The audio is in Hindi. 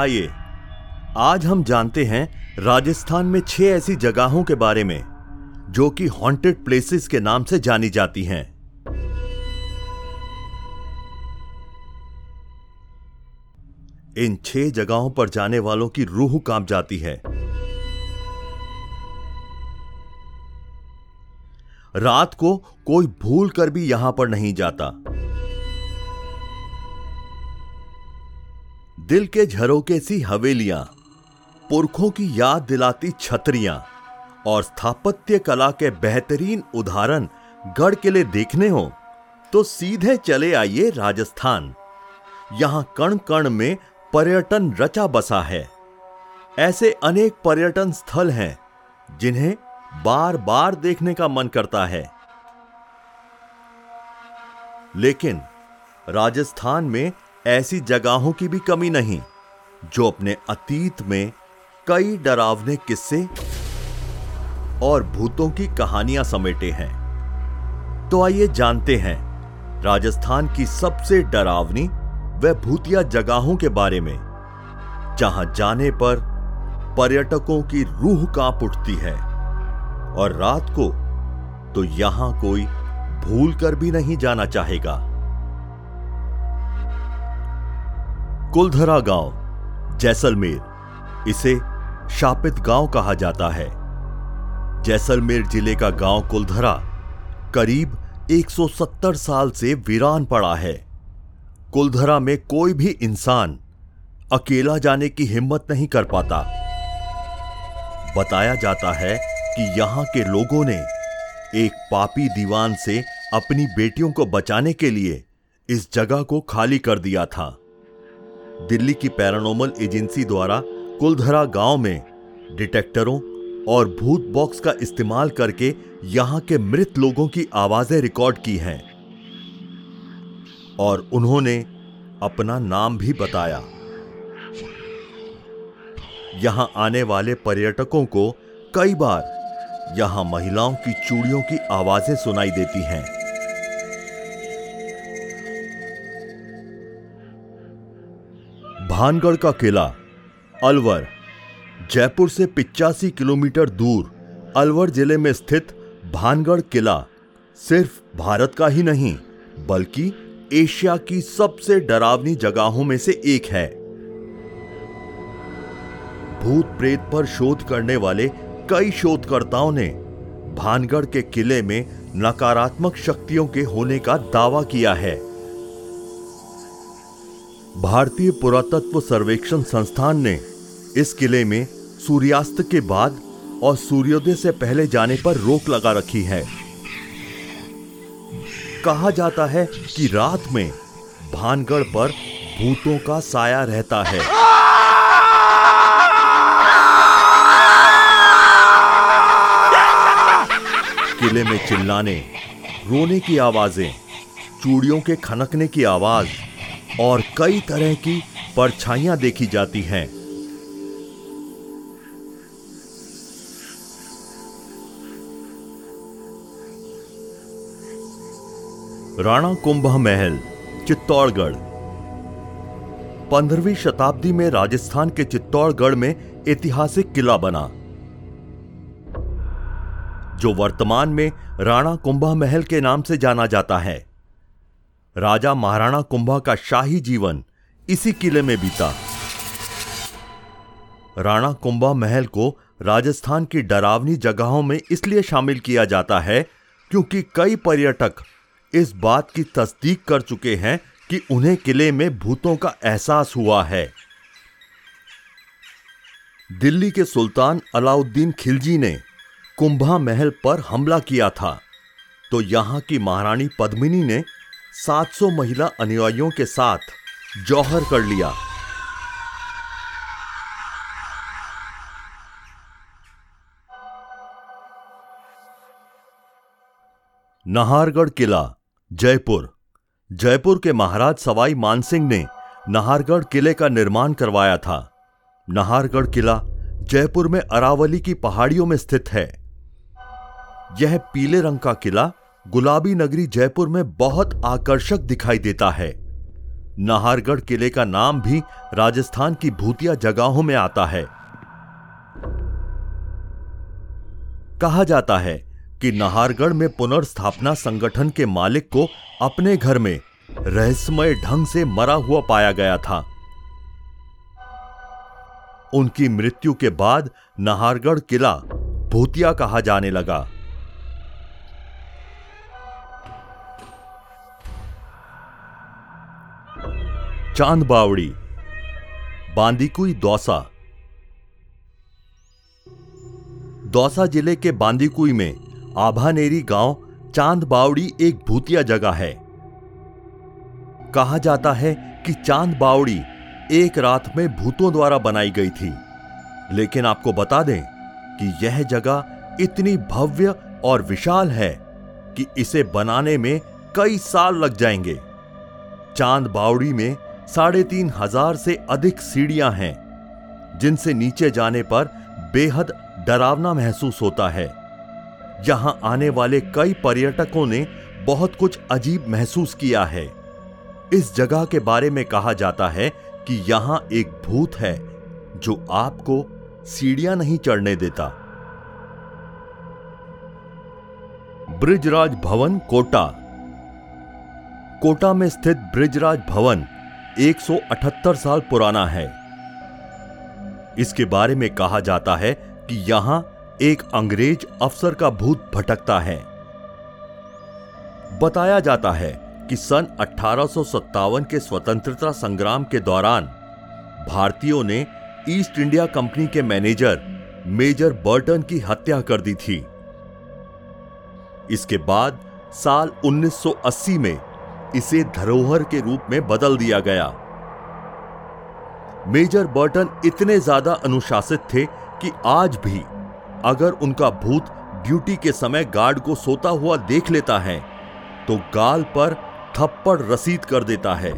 आइए। आज हम जानते हैं राजस्थान में छह ऐसी जगहों के बारे में, जो कि हॉन्टेड प्लेसेस के नाम से जानी जाती हैं। इन छह जगहों पर जाने वालों की रूह काँप जाती है। रात को कोई भूल कर भी यहाँ पर नहीं जाता। दिल के झरोके सी हवेलियाँ, पुरखों की याद दिलाती छतरियाँ, और स्थापत्य कला के बेहतरीन उदाहरण गढ़ किले देखने हो तो सीधे चले आइए राजस्थान। यहाँ कण कण में पर्यटन रचा बसा है। ऐसे अनेक पर्यटन स्थल हैं, जिन्हें बार बार देखने का मन करता है। लेकिन राजस्थान में ऐसी जगहों की भी कमी नहीं, जो अपने अतीत में कई डरावने किस्से और भूतों की कहानियाँ समेटे हैं। तो आइए जानते हैं, राजस्थान की सबसे डरावनी व भूतिया जगहों के बारे में, जहाँ जाने पर पर्यटकों की रूह काँप उठती है और रात को तो यहाँ कोई भूल कर भी नहीं जाना चाहेगा। कुलधरा गाँव, जैसलमेर। इसे शापित गाँव कहा जाता है। जैसलमेर ज़िले का गाँव कुलधरा करीब 170 साल से वीरान पड़ा है। कुलधरा में कोई भी इंसान अकेला जाने की हिम्मत नहीं कर पाता। बताया जाता है कि यहाँ के लोगों ने एक पापी दीवान से अपनी बेटियों को बचाने के लिए इस जगह को खाली कर दिया था। दिल्ली की पैरानोमल एजेंसी द्वारा कुलधरा गाँव में डिटेक्टरों और भूत बॉक्स का इस्तेमाल करके यहाँ के मृत लोगों की आवाज़ें रिकॉर्ड की हैं। और उन्होंने अपना नाम भी बताया। यहाँ आने वाले पर्यटकों को कई बार यहाँ महिलाओं की चूड़ियों की आवाज़ें सुनाई देती हैं। भानगढ़ का किला, अलवर, जयपुर से पिचासी किलोमीटर दूर, अलवर ज़िले में स्थित भानगढ़ किला सिर्फ़ भारत का ही नहीं, बल्कि एशिया की सबसे डरावनी जगहों में से एक है। भूत प्रेत पर शोध करने वाले कई शोधकर्ताओं ने भानगढ़ के किले में नकारात्मक शक्तियों के होने का दावा किया है। भारतीय पुरातत्व सर्वेक्षण संस्थान ने इस किले में सूर्यास्त के बाद और सूर्योदय से पहले जाने पर रोक लगा रखी है। कहा जाता है कि रात में भानगढ़ पर भूतों का साया रहता है। किले में चिल्लाने, रोने की आवाज़ें, चूड़ियों के खनकने की आवाज़ और कई तरह की परछाइयाँ देखी जाती हैं। राणा कुंभ महल चित्तौड़गढ़। पंद्रहवीं शताब्दी में राजस्थान के चित्तौड़गढ़ में ऐतिहासिक किला बना। जो वर्तमान में राणा कुंभा महल के नाम से जाना जाता है। राजा महाराणा कुंभा का शाही जीवन इसी किले में बीता। राणा कुंभा महल को राजस्थान की डरावनी जगहों में इसलिए शामिल किया जाता है क्योंकि कई पर्यटक इस बात की तस्दीक कर चुके हैं कि उन्हें किले में भूतों का एहसास हुआ है। दिल्ली के सुल्तान अलाउद्दीन खिलजी ने कुंभा महल पर हमला किया था। तो यहाँ की महारानी पद्मिनी ने 700 महिला अनुयायियों के साथ जौहर कर लिया। नाहरगढ़ किला, जयपुर। जयपुर के महाराज सवाई मानसिंह ने नाहरगढ़ किले का निर्माण करवाया था। नाहरगढ़ किला जयपुर में अरावली की पहाड़ियों में स्थित है। यह पीले रंग का किला गुलाबी नगरी जयपुर में बहुत आकर्षक दिखाई देता है। नाहरगढ़ किले का नाम भी राजस्थान की भूतिया जगहों में आता है। कहा जाता है कि नाहरगढ़ में पुनर्स्थापना संगठन के मालिक को अपने घर में रहस्यमय ढंग से मरा हुआ पाया गया था। उनकी मृत्यु के बाद नाहरगढ़ किला भूतिया कहा जाने लगा। चाँद बावड़ी, बांदीकुई दौसा। दौसा ज़िले के बांदीकुई में आभानेरी गाँव चाँद बावड़ी एक भूतिया जगह है। कहा जाता है कि चाँद बावड़ी एक रात में भूतों द्वारा बनाई गई थी। लेकिन आपको बता दें कि यह जगह इतनी भव्य और विशाल है कि इसे बनाने में कई साल लग जाएँगे। चाँद बावड़ी में साढ़े तीन हज़ार से अधिक सीढ़ियाँ हैं, जिनसे नीचे जाने पर बेहद डरावना महसूस होता है। यहाँ आने वाले कई पर्यटकों ने बहुत कुछ अजीब महसूस किया है। इस जगह के बारे में कहा जाता है कि यहाँ एक भूत है, जो आपको सीढ़ियाँ नहीं चढ़ने देता। ब्रिजराज भवन, कोटा कोटा में स्थित ब्रिजराज भवन 178 साल पुराना है। इसके बारे में कहा जाता है कि यहाँ एक अंग्रेज़ अफसर का भूत भटकता है। बताया जाता है कि सन अठारह के स्वतंत्रता संग्राम के दौरान भारतीयों ने ईस्ट इंडिया कंपनी के मैनेजर मेजर बर्टन की हत्या कर दी थी। इसके बाद साल 1980 में इसे धरोहर के रूप में बदल दिया गया। मेजर बर्टन इतने ज़्यादा अनुशासित थे कि आज भी अगर उनका भूत ड्यूटी के समय गार्ड को सोता हुआ देख लेता है तो गाल पर थप्पड़ रसीद कर देता है।